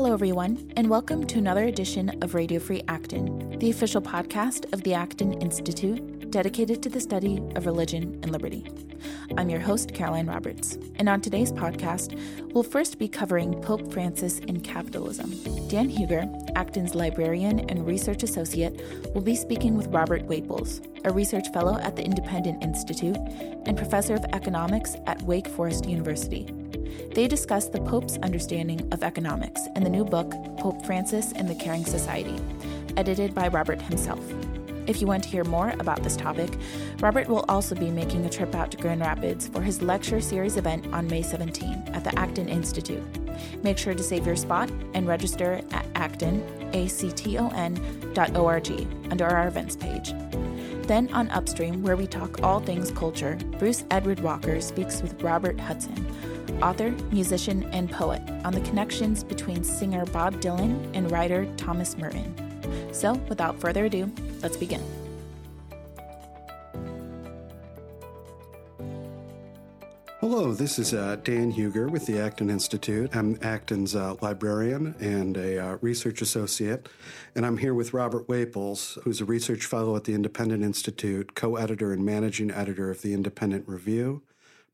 Hello, everyone, and welcome to another edition of Radio Free Acton, the official podcast of the Acton Institute dedicated to the study of religion and liberty. I'm your host, Caroline Roberts, and on today's podcast, we'll first be covering Pope Francis and capitalism. Dan Hugger, Acton's librarian and research associate, will be speaking with Robert Whaples, a research fellow at the Independent Institute and professor of economics at Wake Forest University. They discuss the Pope's understanding of economics in the new book, Pope Francis and the Caring Society, edited by Robert himself. If you want to hear more about this topic, Robert will also be making a trip out to Grand Rapids for his lecture series event on May 17 at the Acton Institute. Make sure to save your spot and register at acton, A-C-T-O-N, dot O-R-G, under our events page. Then on Upstream, where we talk all things culture, Bruce Edward Walker speaks with Robert Hudson, author, musician, and poet, on the connections between singer Bob Dylan and writer Thomas Merton. So, without further ado, let's begin. Hello, this is uh, Dan Hugger with the Acton Institute. I'm Acton's uh, librarian and a uh, research associate, and I'm here with Robert Whaples, who's a research fellow at the Independent Institute, co editor and managing editor of the Independent Review,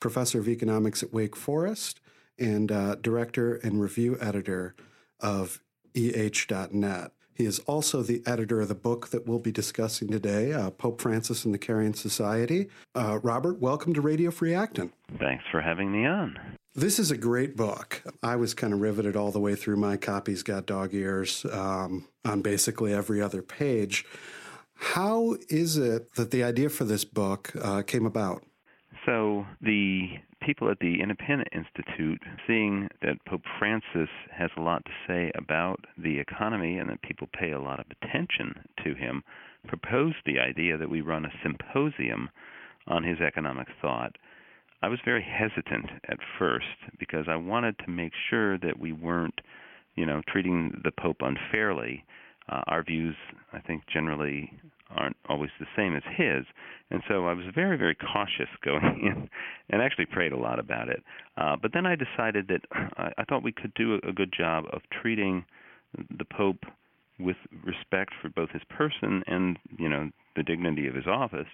professor of economics at Wake Forest, and uh, director and review editor of EH.net. He is also the editor of the book that we'll be discussing today, uh, Pope Francis and the Caring Society. Uh, Robert, welcome to Radio Free Acton. Thanks for having me on. This is a great book. I was kind of riveted all the way through. My copies got dog ears um, on basically every other page. How is it that the idea for this book uh, came about? So, the people at the Independent Institute, seeing that Pope Francis has a lot to say about the economy and that people pay a lot of attention to him, proposed the idea that we run a symposium on his economic thought. I was very hesitant at first because I wanted to make sure that we weren't, you know, treating the Pope unfairly. Uh, our views, I think, generally aren't always the same as his. And so I was very, very cautious going in and actually prayed a lot about it. Uh, but then I decided that I, I thought we could do a, a good job of treating the Pope with respect for both his person and, you know, the dignity of his office,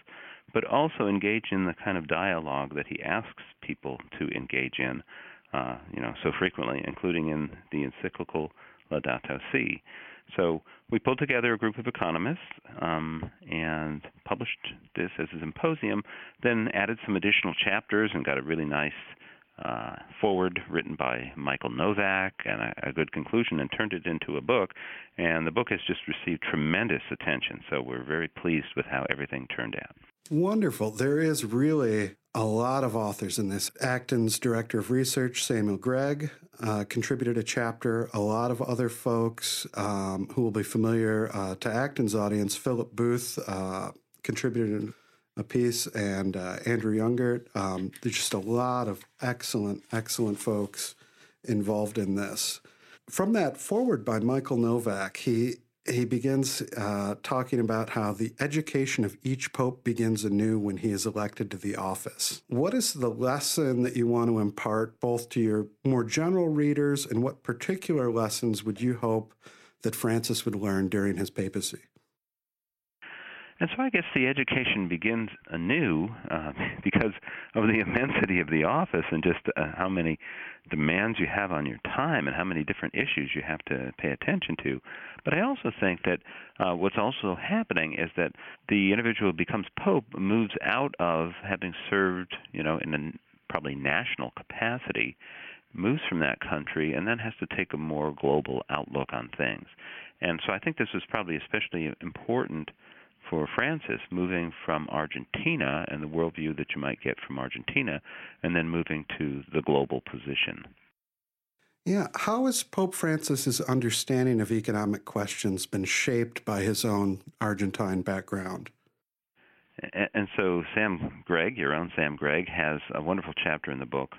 but also engage in the kind of dialogue that he asks people to engage in, uh, you know, so frequently, including in the encyclical Laudato Si. So we pulled together a group of economists um, and published this as a symposium, then added some additional chapters and got a really nice uh, forward written by Michael Novak and a, a, good conclusion and turned it into a book. And the book has just received tremendous attention. So we're very pleased with how everything turned out. Wonderful. There is really a lot of authors in this. Acton's director of research, Samuel Gregg, uh, contributed a chapter. A lot of other folks um, who will be familiar uh, to Acton's audience, Philip Booth uh, contributed a piece, and uh, Andrew Yuengert. Um, there's just a lot of excellent, excellent folks involved in this. From that forward by Michael Novak, he he begins uh, talking about how the education of each pope begins anew when he is elected to the office. What is the lesson that you want to impart both to your more general readers, and what particular lessons would you hope that Francis would learn during his papacy? And so I guess the education begins anew uh, because of the immensity of the office and just uh, how many demands you have on your time and how many different issues you have to pay attention to. But I also think that uh, what's also happening is that the individual who becomes pope moves out of having served, you know, in a probably national capacity, moves from that country, and then has to take a more global outlook on things. And so I think this is probably especially important for Francis, moving from Argentina and the worldview that you might get from Argentina, and then moving to the global position. Yeah, how has Pope Francis's understanding of economic questions been shaped by his own Argentine background? And so, Sam Gregg, your own Sam Gregg, has a wonderful chapter in the book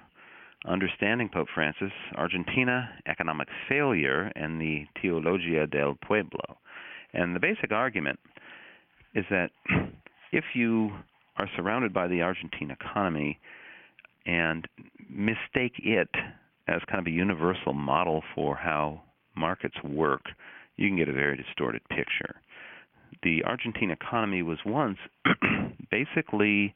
Understanding Pope Francis, Argentina, Economic Failure, and the Teologia del Pueblo. And the basic argument is that if you are surrounded by the Argentine economy and mistake it as kind of a universal model for how markets work, you can get a very distorted picture. The Argentine economy was once basically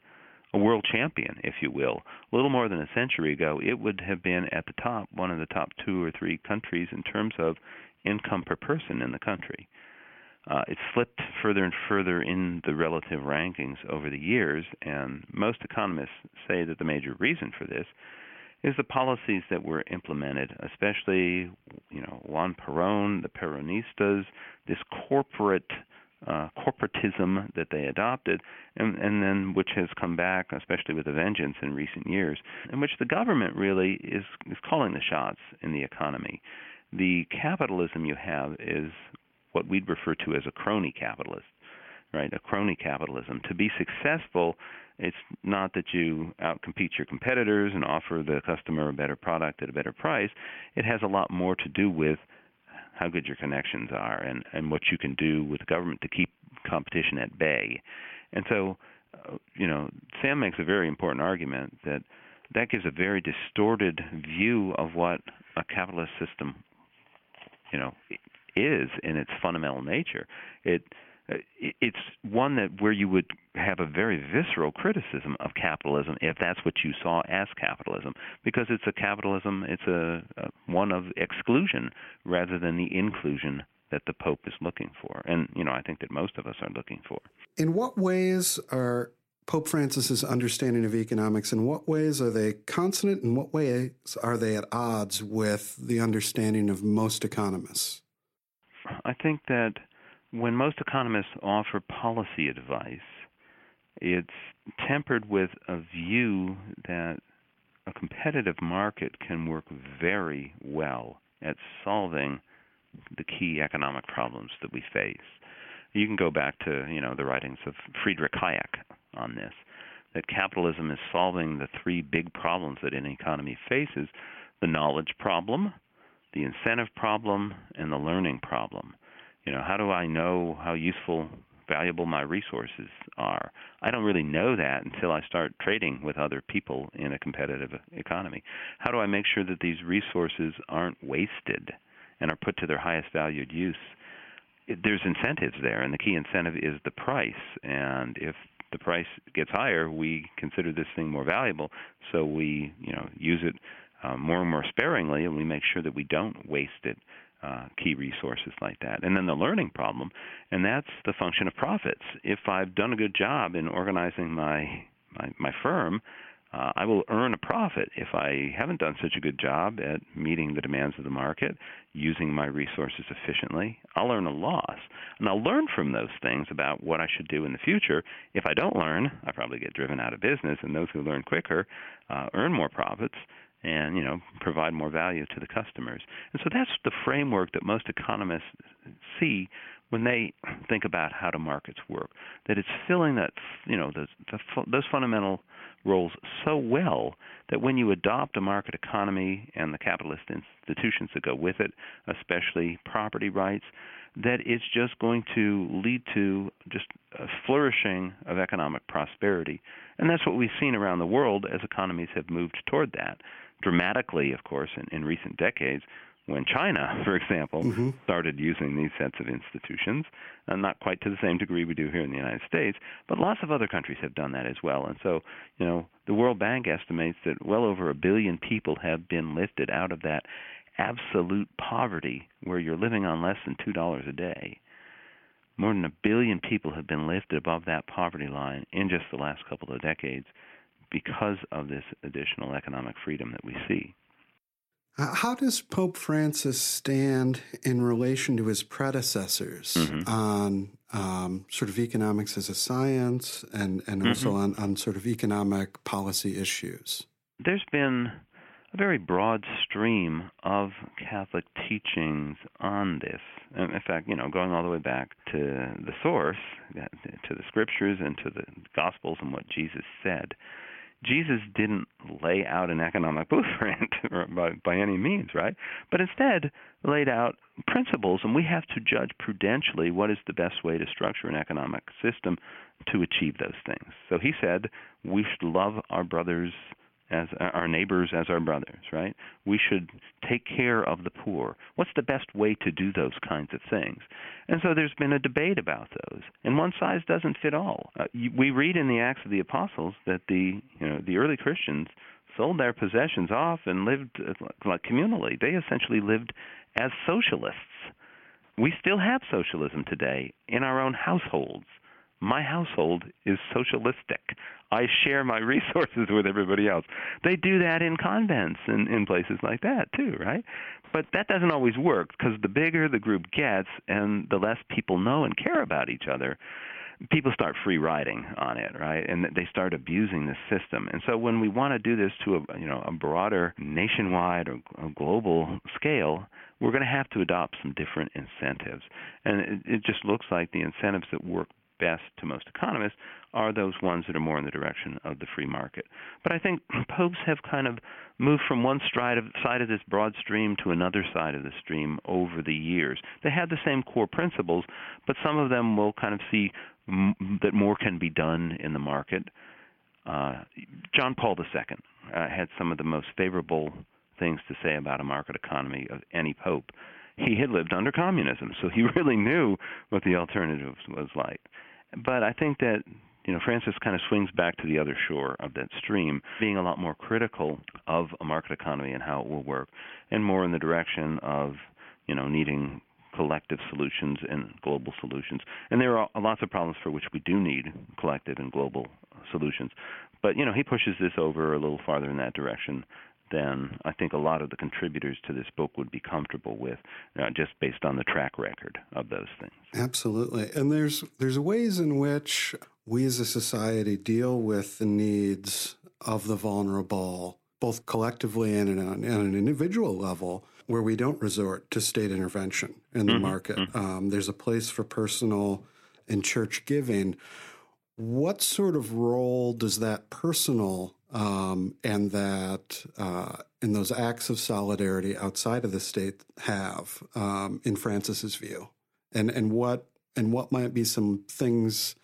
a world champion, if you will. A little more than a century ago, it would have been at the top, one of the top two or three countries in terms of income per person in the country. Uh, it's slipped further and further in the relative rankings over the years, and most economists say that the major reason for this is the policies that were implemented, especially, you know, Juan Perón, the Peronistas, this corporate uh, corporatism that they adopted, and, and then which has come back, especially with a vengeance in recent years, in which the government really is is calling the shots in the economy. The capitalism you have is what we'd refer to as a crony capitalist, right? A crony capitalism. To be successful, it's not that you outcompete your competitors and offer the customer a better product at a better price. It has a lot more to do with how good your connections are and, and what you can do with the government to keep competition at bay. And so, uh, you know, Sam makes a very important argument that that gives a very distorted view of what a capitalist system, you know, is in its fundamental nature. It uh, it's one that where you would have a very visceral criticism of capitalism if that's what you saw as capitalism because it's a capitalism it's a, a one of exclusion rather than the inclusion that the pope is looking for and you know i think that most of us are looking for in what ways are pope francis's understanding of economics in what ways are they consonant in what ways are they at odds with the understanding of most economists i think that when most economists offer policy advice, it's tempered with a view that a competitive market can work very well at solving the key economic problems that we face. You can go back to, you know, the writings of Friedrich Hayek on this that capitalism is solving the three big problems that an economy faces the knowledge problem, the incentive problem, and the learning problem. You know, how do I know how useful, valuable my resources are? I don't really know that until I start trading with other people in a competitive economy. How do I make sure that these resources aren't wasted and are put to their highest valued use? There's incentives there, and the key incentive is the price. And if the price gets higher, we consider this thing more valuable, so we, you know, use it uh, more and more sparingly, and we make sure that we don't waste it uh, key resources like that. And then the learning problem, and that's the function of profits. If I've done a good job in organizing my my, my firm, uh, I will earn a profit. If I haven't done such a good job at meeting the demands of the market, using my resources efficiently, I'll earn a loss. And I'll learn from those things about what I should do in the future. If I don't learn, I probably get driven out of business, and those who learn quicker uh, earn more profits and you know provide more value to the customers. And so that's the framework that most economists see when they think about how do markets work. That it's filling that you know those those fundamental roles so well that when you adopt a market economy and the capitalist institutions that go with it, especially property rights, that it's just going to lead to just a flourishing of economic prosperity. And that's what we've seen around the world as economies have moved toward that dramatically, of course, in, in recent decades when China, for example, mm-hmm. started using these sets of institutions, and not quite to the same degree we do here in the United States, but lots of other countries have done that as well. And so, you know, the World Bank estimates that well over a billion people have been lifted out of that absolute poverty where you're living on less than $2 a day. More than a billion people have been lifted above that poverty line in just the last couple of decades because of this additional economic freedom that we see. How does Pope Francis stand in relation to his predecessors mm-hmm. on um, sort of economics as a science and, and mm-hmm. also on, on sort of economic policy issues? There's been a very broad stream of Catholic teachings on this. In fact, you know, going all the way back to the source, to the scriptures and to the Gospels and what Jesus said. Jesus didn't lay out an economic blueprint by, by any means, right? But instead laid out principles, and we have to judge prudentially what is the best way to structure an economic system to achieve those things. So he said we should love our brothers as our neighbors as our brothers, right? We should take care of the poor? What's the best way to do those kinds of things? And so there's been a debate about those, and one size doesn't fit all. Uh, we read in the Acts of the Apostles that the you know the early Christians sold their possessions off and lived uh, like communally. They essentially lived as socialists. We still have socialism today in our own households. My household is socialistic. I share my resources with everybody else. They do that in convents and in places like that too, right? But that doesn't always work because the bigger the group gets and the less people know and care about each other, people start free riding on it, right? And they start abusing the system. And so when we want to do this to a you know a broader nationwide or global scale, we're going to have to adopt some different incentives. And it, it just looks like the incentives that work best to most economists are those ones that are more in the direction of the free market. But I think popes have kind of moved from one side of, side of this broad stream to another side of the stream over the years. They had the same core principles, but some of them will kind of see m- that more can be done in the market. Uh, John Paul II uh, had some of the most favorable things to say about a market economy of any pope. He had lived under communism, so he really knew what the alternative was like. But I think that you know, Francis kind of swings back to the other shore of that stream, being a lot more critical of a market economy and how it will work, and more in the direction of, you know, needing collective solutions and global solutions. And there are lots of problems for which we do need collective and global solutions. But you know, he pushes this over a little farther in that direction than I think a lot of the contributors to this book would be comfortable with, uh, just based on the track record of those things. Absolutely, and there's there's ways in which we as a society deal with the needs of the vulnerable, both collectively and on, an individual level, where we don't resort to state intervention in the mm-hmm. market. Mm-hmm. Um, there's a place for personal and church giving. What sort of role does that personal um, and that uh, and those acts of solidarity outside of the state have um, in Francis's view, and and what and what might be some things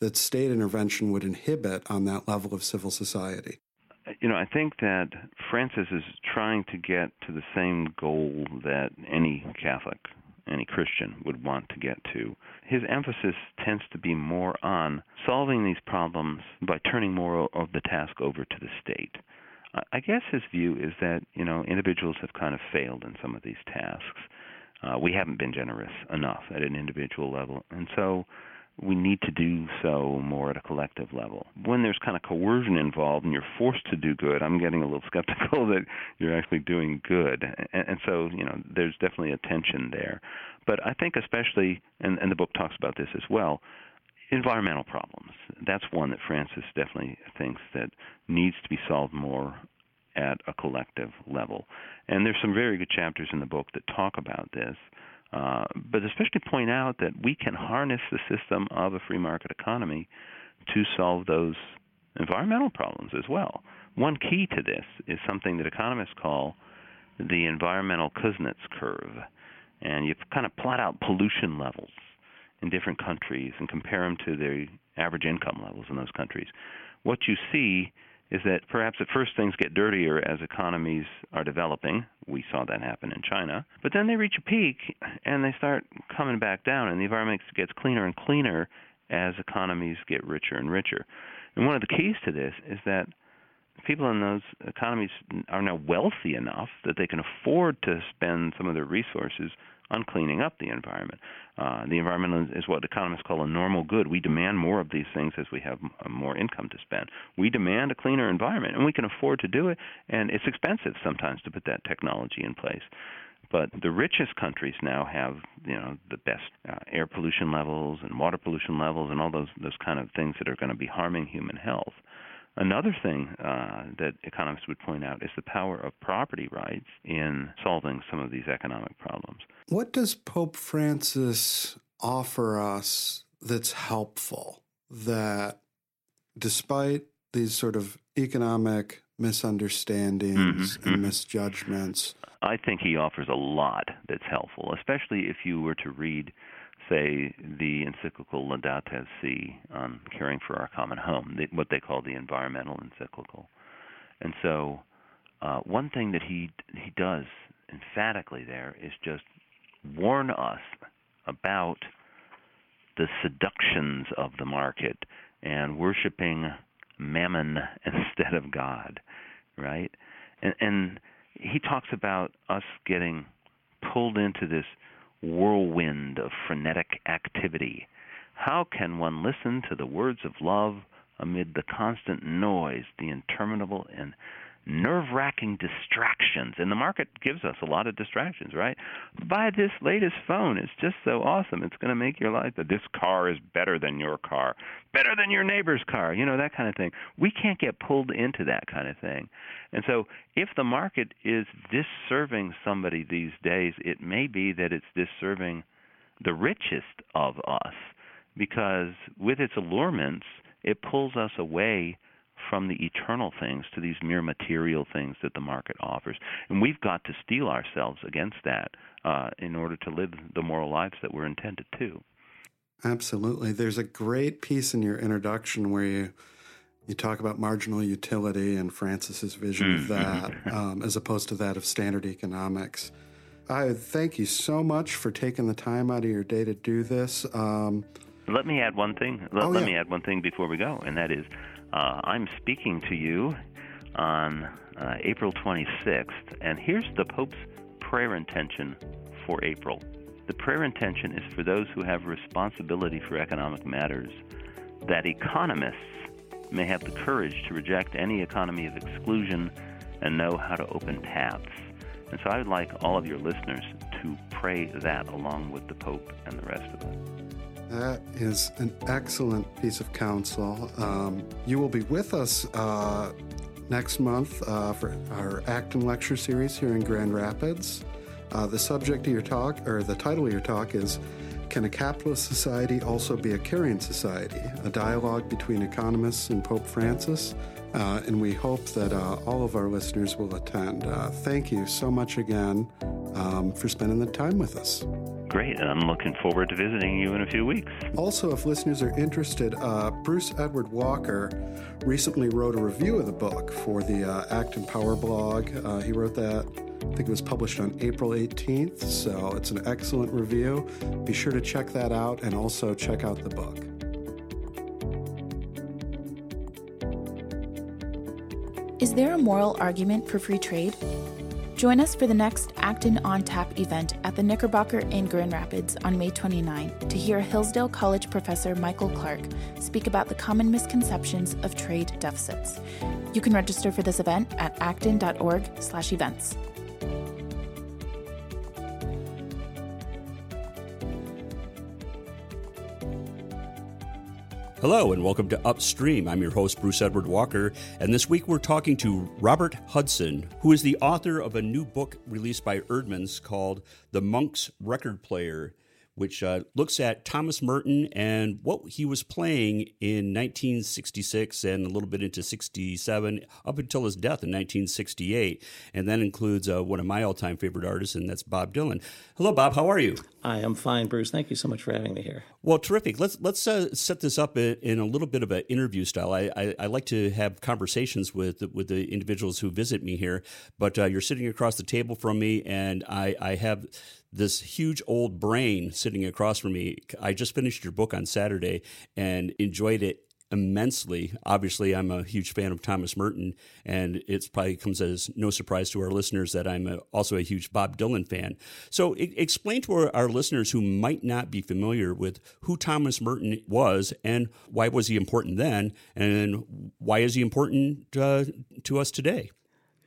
that state intervention would inhibit on that level of civil society. You know, I think that Francis is trying to get to the same goal that any Catholic, any Christian would want to get to. His emphasis tends to be more on solving these problems by turning more of the task over to the state. I guess his view is that, you know, individuals have kind of failed in some of these tasks. Uh, we haven't been generous enough at an individual level. And so we need to do so more at a collective level. When there's kind of coercion involved and you're forced to do good, I'm getting a little skeptical that you're actually doing good. And, and so, you know, there's definitely a tension there. But I think especially, and, and the book talks about this as well, environmental problems. That's one that Francis definitely thinks that needs to be solved more at a collective level. And there's some very good chapters in the book that talk about this. Uh, but especially point out that we can harness the system of a free market economy to solve those environmental problems as well. One key to this is something that economists call the environmental Kuznets curve. And you kind of plot out pollution levels in different countries and compare them to their average income levels in those countries. What you see is that perhaps at first things get dirtier as economies are developing. We saw that happen in China. But then they reach a peak and they start coming back down, and the environment gets cleaner and cleaner as economies get richer and richer. And one of the keys to this is that people in those economies are now wealthy enough that they can afford to spend some of their resources on cleaning up the environment. Uh, the environment is what economists call a normal good. We demand more of these things as we have uh, more income to spend. We demand a cleaner environment, and we can afford to do it. And it's expensive sometimes to put that technology in place. But the richest countries now have, you know, the best uh, air pollution levels and water pollution levels and all those those kind of things that are going to be harming human health. Another thing uh, that economists would point out is the power of property rights in solving some of these economic problems. What does Pope Francis offer us that's helpful that despite these sort of economic misunderstandings mm-hmm, and mm-hmm. misjudgments? I think he offers a lot that's helpful, especially if you were to read say, the encyclical Laudato Si on caring for our common home, what they call the environmental encyclical. And so, uh, one thing that he he does emphatically there is just warn us about the seductions of the market and worshiping mammon instead of God, right? And, and he talks about us getting pulled into this whirlwind of frenetic activity. How can one listen to the words of love amid the constant noise, the interminable and nerve wracking distractions. And the market gives us a lot of distractions, right? Buy this latest phone. It's just so awesome. It's going to make your life this car is better than your car, better than your neighbor's car, you know, that kind of thing. We can't get pulled into that kind of thing. And so if the market is disserving somebody these days, it may be that it's disserving the richest of us because with its allurements, it pulls us away from the eternal things to these mere material things that the market offers. And we've got to steel ourselves against that uh, in order to live the moral lives that we're intended to. Absolutely. There's a great piece in your introduction where you you talk about marginal utility and Francis's vision mm-hmm. of that, um, as opposed to that of standard economics. I thank you so much for taking the time out of your day to do this. Um, let me add one thing. Let, oh, yeah. let me add one thing before we go, and that is uh, I'm speaking to you on uh, April 26th, and here's the Pope's prayer intention for April. The prayer intention is for those who have responsibility for economic matters, that economists may have the courage to reject any economy of exclusion and know how to open paths. And so I would like all of your listeners to pray that along with the Pope and the rest of us. That is an excellent piece of counsel. Um, you will be with us uh, next month uh, for our Acton lecture series here in Grand Rapids. Uh, the subject of your talk, or the title of your talk, is Can a Capitalist Society Also Be a Caring Society? A dialogue between economists and Pope Francis. Uh, and we hope that uh, all of our listeners will attend. Uh, thank you so much again um, for spending the time with us great, and I'm looking forward to visiting you in a few weeks. Also, if listeners are interested, uh, Bruce Edward Walker recently wrote a review of the book for the uh, and Power blog. Uh, he wrote that, I think it was published on April 18th, so it's an excellent review. Be sure to check that out and also check out the book. Is there a moral argument for free trade? Join us for the next Acton on Tap event at the Knickerbocker in Grand Rapids on May 29 to hear Hillsdale College professor Michael Clark speak about the common misconceptions of trade deficits. You can register for this event at acton.org/events. Hello, and welcome to Upstream. I'm your host, Bruce Edward Walker, and this week we're talking to Robert Hudson, who is the author of a new book released by Eerdmans called The Monk's Record Player which uh, looks at Thomas Merton and what he was playing in 1966 and a little bit into 67 up until his death in 1968. And that includes uh, one of my all time favorite artists, and that's Bob Dylan. Hello, Bob. How are you? I am fine, Bruce. Thank you so much for having me here. Well, terrific. Let's let's uh, set this up in, in, a little bit of an interview style. I, I, I, like to have conversations with with the individuals who visit me here, but uh, you're sitting across the table from me, and I, I have this huge old brain sitting across from me. I just finished your book on Saturday and enjoyed it immensely. Obviously, I'm a huge fan of Thomas Merton, and it probably comes as no surprise to our listeners that I'm a, also a huge Bob Dylan fan. So, I- explain to our, our, listeners who might not be familiar with who Thomas Merton was and why was he important then, and why is he important uh, to us today.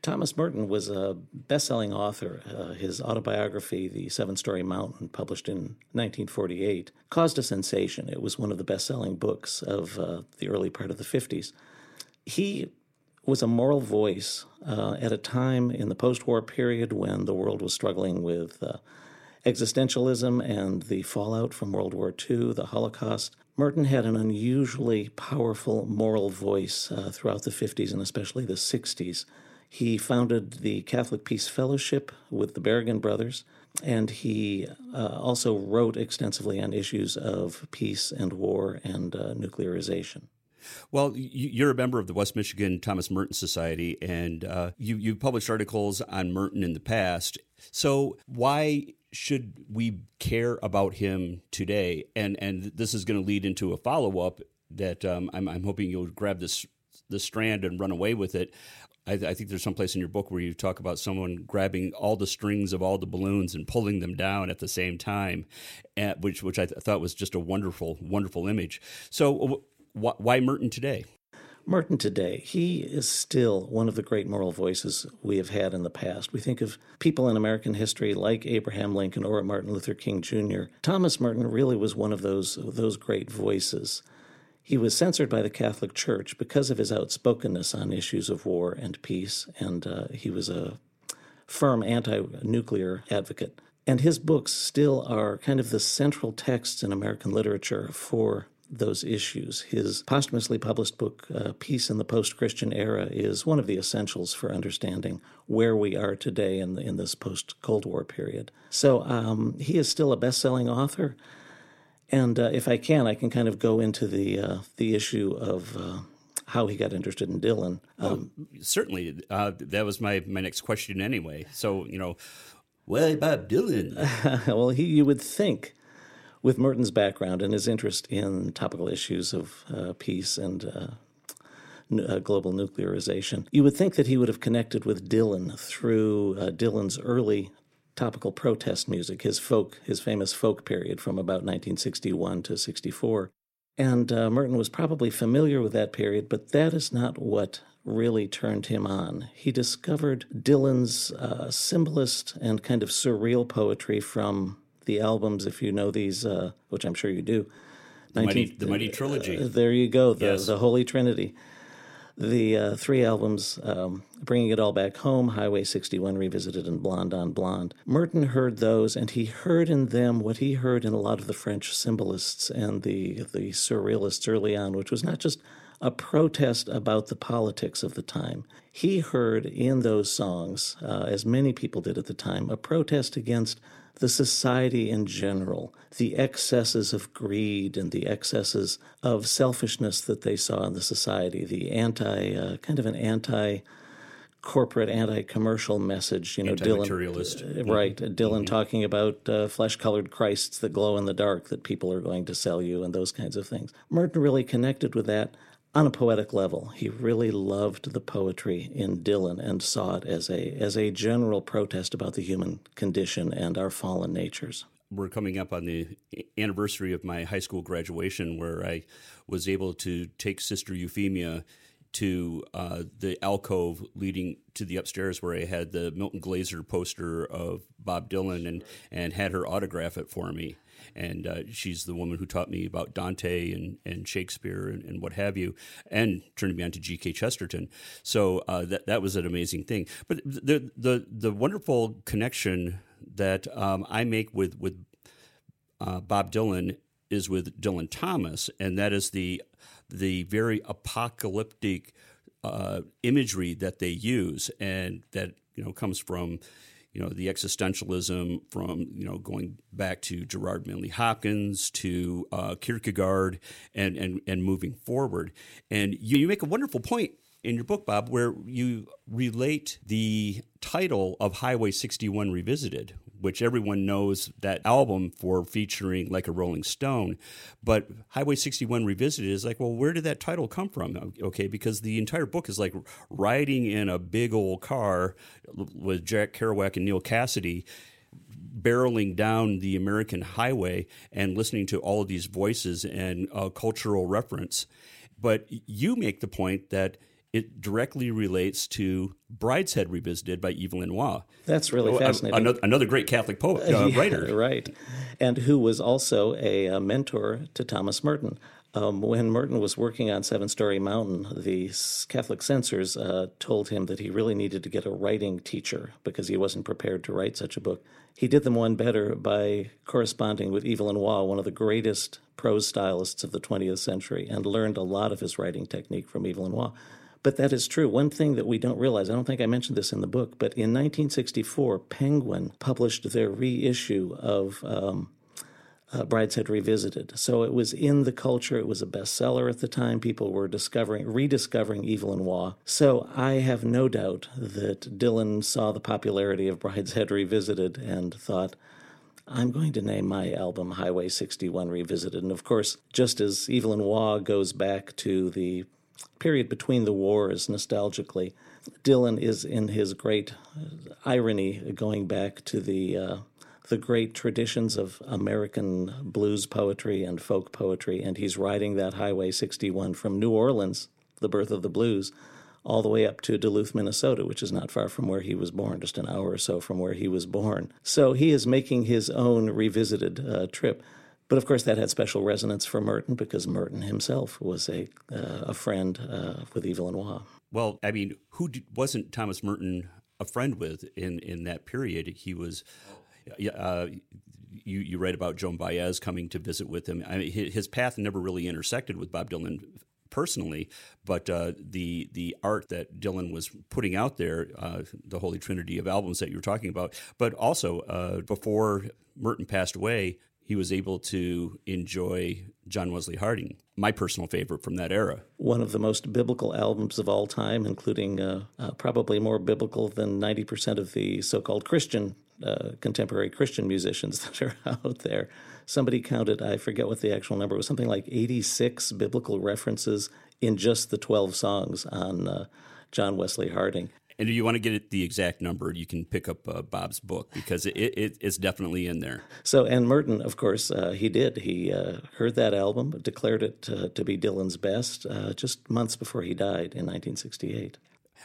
Thomas Merton was a best-selling author. Uh, his autobiography, The Seven-Story Mountain, published in 1948, caused a sensation. It was one of the best-selling books of uh, the early part of the 50s. He was a moral voice uh, at a time in the post-war period when the world was struggling with uh, existentialism and the fallout from World War II, the Holocaust. Merton had an unusually powerful moral voice uh, throughout the 50s and especially the 60s. He founded the Catholic Peace Fellowship with the Berrigan brothers, and he uh, also wrote extensively on issues of peace and war and uh, nuclearization. Well, you're a member of the West Michigan Thomas Merton Society, and uh, you you published articles on Merton in the past. So why should we care about him today? And and this is going to lead into a follow up that um, I'm, I'm hoping you'll grab this the strand and run away with it. I, I, think there's some place in your book where you talk about someone grabbing all the strings of all the balloons and pulling them down at the same time, at, which which I th- thought was just a wonderful wonderful image. So why Merton today? Merton today, he is still one of the great moral voices we have had in the past. We think of people in American history like Abraham Lincoln or Martin Luther King Jr. Thomas Merton really was one of those, those great voices. He was censored by the Catholic Church because of his outspokenness on issues of war and peace, and uh, he was a firm anti nuclear advocate. And his books still are kind of the central texts in American literature for those issues. His posthumously published book, uh, Peace in the Post Christian Era, is one of the essentials for understanding where we are today in, the, in this post Cold War period. So um, he is still a best selling author. And uh, if I can, I can kind of go into the, uh, the issue of uh, how he got interested in Dylan. Um, well, certainly. Uh, that was my, my next question anyway. So, you know, why Bob Dylan? well, he, you would think with Merton's background and his interest in topical issues of uh, peace and uh, n- uh, global nuclearization, you would think that he would have connected with Dylan through uh, Dylan's early topical protest music, his folk, his famous folk period from about 1961 to 64. And uh, Merton was probably familiar with that period, but that is not what really turned him on. He discovered Dylan's uh, symbolist and kind of surreal poetry from the albums, if you know these, uh, which I'm sure you do. The, Mighty, the Mighty Trilogy. Uh, there you go, the, yes. the Holy Trinity. The uh, three albums, um, Bringing It All Back Home, Highway 61 Revisited, and Blonde on Blonde. Merton heard those, and he heard in them what he heard in a lot of the French symbolists and the, the surrealists early on, which was not just a protest about the politics of the time. He heard in those songs, uh, as many people did at the time, a protest against the society in general, the excesses of greed and the excesses of selfishness that they saw in the society, the anti, uh, kind of an anti corporate, anti commercial message. You know, Dylan, uh, right? Mm-hmm. Dylan mm-hmm. talking about uh, flesh colored Christs that glow in the dark that people are going to sell you and those kinds of things. Merton really connected with that on a poetic level. He really loved the poetry in Dylan and saw it as a as a general protest about the human condition and our fallen natures. We're coming up on the anniversary of my high school graduation, where I was able to take Sister Euphemia to uh, the alcove leading to the upstairs where I had the Milton Glaser poster of Bob Dylan and, and had her autograph it for me and uh, she's the woman who taught me about Dante and, and Shakespeare and, and what have you, and turned me on to G.K. Chesterton. So uh, that that was an amazing thing. But the the the wonderful connection that um, I make with with uh, Bob Dylan is with Dylan Thomas, and that is the the very apocalyptic uh, imagery that they use, and that you know comes from you know the existentialism from you know going back to Gerard Manley Hopkins to uh, Kierkegaard and and and moving forward. And you, you make a wonderful point in your book, Bob, where you relate the title of Highway 61 Revisited, which everyone knows that album for featuring like a Rolling Stone. But Highway 61 Revisited is like, well, where did that title come from? Okay, because the entire book is like riding in a big old car with Jack Kerouac and Neal Cassady barreling down the American highway and listening to all of these voices and uh, cultural reference. But you make the point that it directly relates to Brideshead Revisited by Evelyn Waugh. That's really oh, fascinating. Another, another, great Catholic poet, uh, yeah, writer. Right. And who was also a, a mentor to Thomas Merton. Um, when Merton was working on Seven Storey Mountain, the Catholic censors uh, told him that he really needed to get a writing teacher because he wasn't prepared to write such a book. He did them one better by corresponding with Evelyn Waugh, one of the greatest prose stylists of the 20th century, and learned a lot of his writing technique from Evelyn Waugh. But that is true. One thing that we don't realize, I don't think I mentioned this in the book, but in 1964, Penguin published their reissue of um, uh, Brideshead Revisited. So it was in the culture. It was a bestseller at the time. People were discovering, rediscovering Evelyn Waugh. So I have no doubt that Dylan saw the popularity of Brideshead Revisited and thought, I'm going to name my album Highway 61 Revisited. And of course, just as Evelyn Waugh goes back to the period between the wars nostalgically, Dylan is in his great irony going back to the uh, the great traditions of American blues poetry and folk poetry, and he's riding that Highway 61 from New Orleans, the birth of the blues, all the way up to Duluth, Minnesota, which is not far from where he was born, just an hour or so from where he was born. So he is making his own revisited uh, trip. But of course, that had special resonance for Merton because Merton himself was a, uh, a friend uh, with Evelyn Waugh. Well, I mean, who did, wasn't Thomas Merton a friend with in, in that period? He was uh, you you write about Joan Baez coming to visit with him. I mean, his path never really intersected with Bob Dylan personally, but uh, the the art that Dylan was putting out there, uh, the Holy Trinity of albums that you were talking about, but also uh, before Merton passed away, he was able to enjoy John Wesley Harding, my personal favorite from that era. One of the most biblical albums of all time, including uh, uh, probably more biblical than 90% of the so called Christian uh, contemporary Christian musicians that are out there. Somebody counted, I forget what the actual number was, something like 86 biblical references in just the 12 songs on uh, John Wesley Harding. And if you want to get the exact number, you can pick up uh, Bob's book because it, it, it's definitely in there. So, and Merton, of course, uh, he did. He uh, heard that album, declared it to be Dylan's best uh, just months before he died in 1968.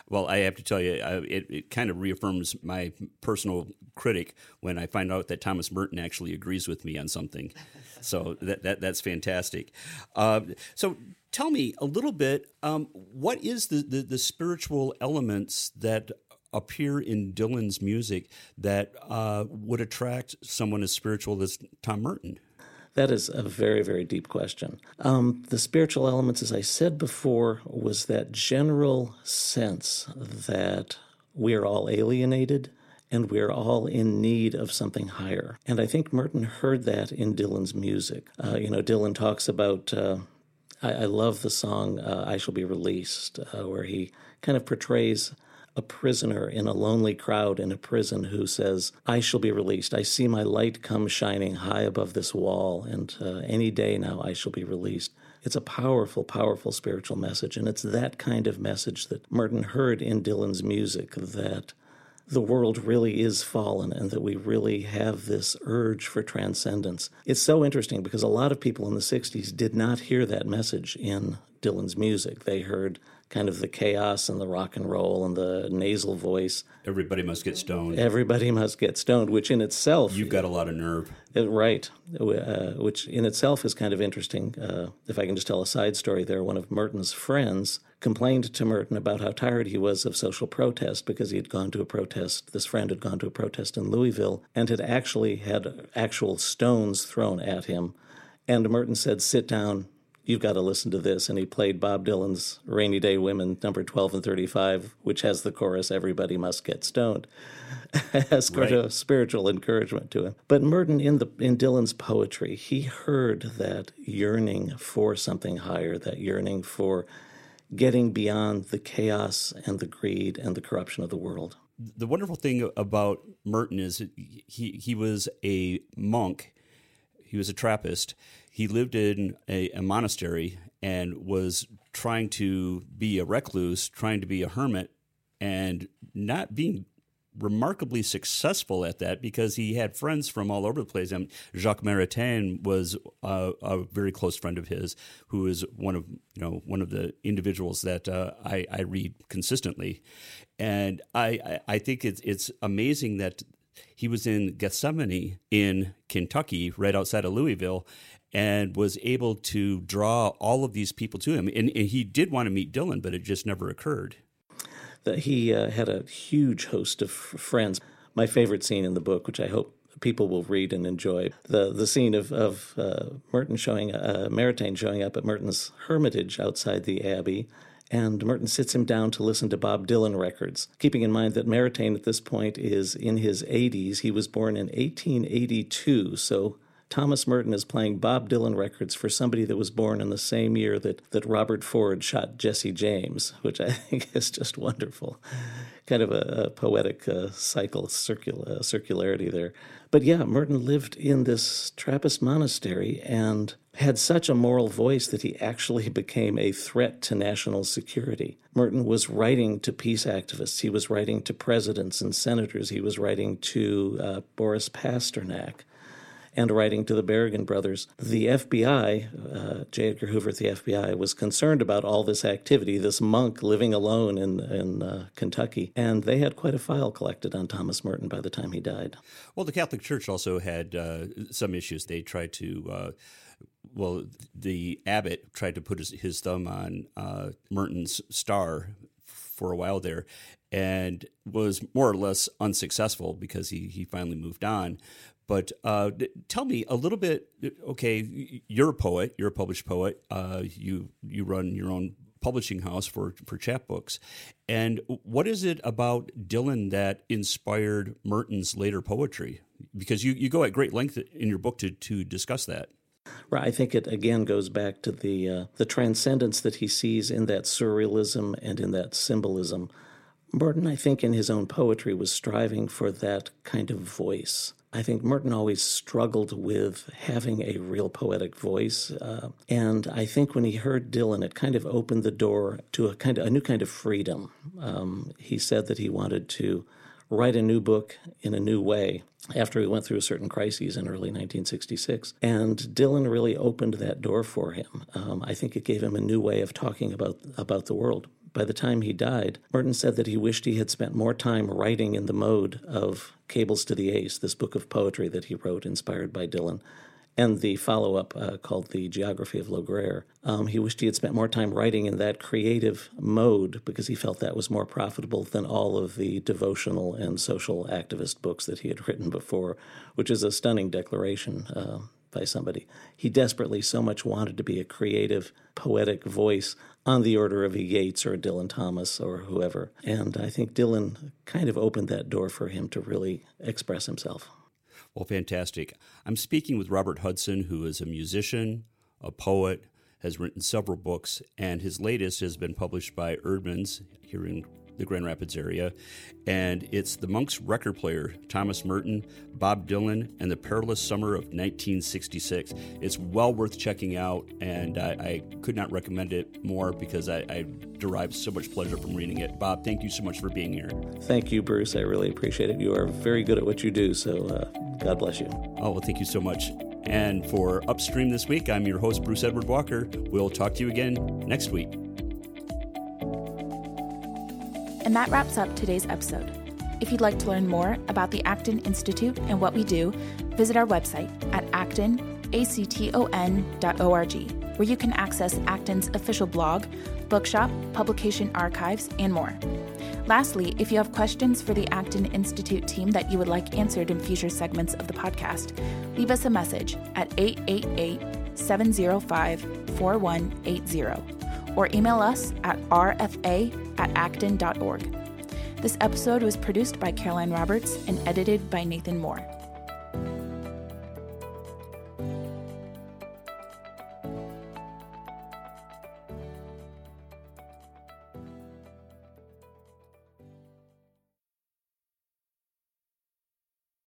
Well, I have to tell you, uh, it, it kind of reaffirms my personal critic when I find out that Thomas Merton actually agrees with me on something. So that, that that's fantastic. Uh, so tell me a little bit. Um, what is the, the, the spiritual elements that appear in Dylan's music that uh, would attract someone as spiritual as Tom Merton? That is a very, very deep question. Um, the spiritual elements, as I said before, was that general sense that we are all alienated and we're all in need of something higher. And I think Merton heard that in Dylan's music. Uh, you know, Dylan talks about, uh, I, love the song uh, I Shall Be Released, uh, where he kind of portrays a prisoner in a lonely crowd in a prison who says, I shall be released. I see my light come shining high above this wall, and uh, any day now I shall be released. It's a powerful, powerful spiritual message, and it's that kind of message that Merton heard in Dylan's music that the world really is fallen and that we really have this urge for transcendence. It's so interesting because a lot of people in the 60s did not hear that message in Dylan's music. They heard kind of the chaos and the rock and roll and the nasal voice. Everybody must get stoned. Everybody must get stoned, which in itself. You've got a lot of nerve. Uh, right. Uh, which in itself is kind of interesting. Uh, if I can just tell a side story there, one of Merton's friends complained to Merton about how tired he was of social protest because he had gone to a protest. This friend had gone to a protest in Louisville and had actually had actual stones thrown at him. And Merton said, Sit down, you've got to listen to this. And he played Bob Dylan's Rainy Day Women, number 12 and 35, which has the chorus, Everybody Must Get Stoned, as right. of spiritual encouragement to him. But Merton, in, the, in Dylan's poetry, he heard that yearning for something higher, that yearning for getting beyond the chaos and the greed and the corruption of the world. The wonderful thing about Merton is he, he was a monk, he was a Trappist he lived in a, a monastery and was trying to be a recluse, trying to be a hermit, and not being remarkably successful at that because he had friends from all over the place. Jacques Maritain was a, a, very close friend of his, who is one of you know one of the individuals that uh, I, I, read consistently, and I, I think it's it's amazing that he was in Gethsemani in Kentucky, right outside of Louisville, and was able to draw all of these people to him. And, and he did want to meet Dylan, but it just never occurred. That he uh, had a huge host of friends. My favorite scene in the book, which I hope people will read and enjoy, the the scene of of uh, Merton showing uh, Maritain showing up at Merton's hermitage outside the abbey. And Merton sits him down to listen to Bob Dylan records, keeping in mind that Maritain at this point is in his 80s. He was born in 1882, so Thomas Merton is playing Bob Dylan records for somebody that was born in the same year that, that Robert Ford shot Jesse James, which I think is just wonderful. Kind of a, a poetic uh, cycle, circul- uh, circularity there. But yeah, Merton lived in this Trappist monastery and had such a moral voice that he actually became a threat to national security. Merton was writing to peace activists, he was writing to presidents and senators, he was writing to uh, Boris Pasternak and writing to the Berrigan brothers. The FBI, uh, J. Edgar Hoover at the FBI, was concerned about all this activity, this monk living alone in, in uh, Kentucky, and they had quite a file collected on Thomas Merton by the time he died. Well, the Catholic Church also had uh, some issues. They tried to uh, well, the abbot tried to put his, his thumb on uh, Merton's star for a while there and was more or less unsuccessful because he, he finally moved on. But uh, tell me a little bit. Okay, you're a poet. You're a published poet. Uh, you you run your own publishing house for for chapbooks. And what is it about Dylan that inspired Merton's later poetry? Because you, you go at great length in your book to to discuss that. I think it again goes back to the uh, the transcendence that he sees in that surrealism and in that symbolism. Merton, I think, in his own poetry, was striving for that kind of voice. I think Merton always struggled with having a real poetic voice, uh, and I think when he heard Dylan, it kind of opened the door to a kind of a new kind of freedom. Um, he said that he wanted to write a new book in a new way after he went through a certain crises in early 1966. And Dylan really opened that door for him. Um, I think it gave him a new way of talking about about the world by the time he died, Merton said that he wished he had spent more time writing in the mode of Cables to the Ace, this book of poetry that he wrote inspired by Dylan, and the follow up uh, called The Geography of Lograire. Um, he wished he had spent more time writing in that creative mode because he felt that was more profitable than all of the devotional and social activist books that he had written before, which is a stunning declaration. Uh, by somebody. He desperately so much wanted to be a creative, poetic voice on the order of a Yeats or a Dylan Thomas or whoever. And I think Dylan kind of opened that door for him to really express himself. Well, fantastic. I'm speaking with Robert Hudson, who is a musician, a poet, has written several books, and his latest has been published by Eerdmans here in the Grand Rapids area. And it's the Monks record player, Thomas Merton, Bob Dylan, and the Perilous Summer of 1966. It's well worth checking out, and I, I could not recommend it more because I, I derive so much pleasure from reading it. Bob, thank you so much for being here. Thank you, Bruce. I really appreciate it. You are very good at what you do, so uh, God bless you. Oh, well, thank you so much. And for Upstream this week, I'm your host, Bruce Edward Walker. We'll talk to you again next week. And that wraps up today's episode. If you'd like to learn more about the Acton Institute and what we do, visit our website at acton.org, where you can access Acton's official blog, bookshop, publication archives, and more. Lastly, if you have questions for the Acton Institute team that you would like answered in future segments of the podcast, leave us a message at 888 705 4180 or email us at rfa at acton.org. This episode was produced by Caroline Roberts and edited by Nathan Moore.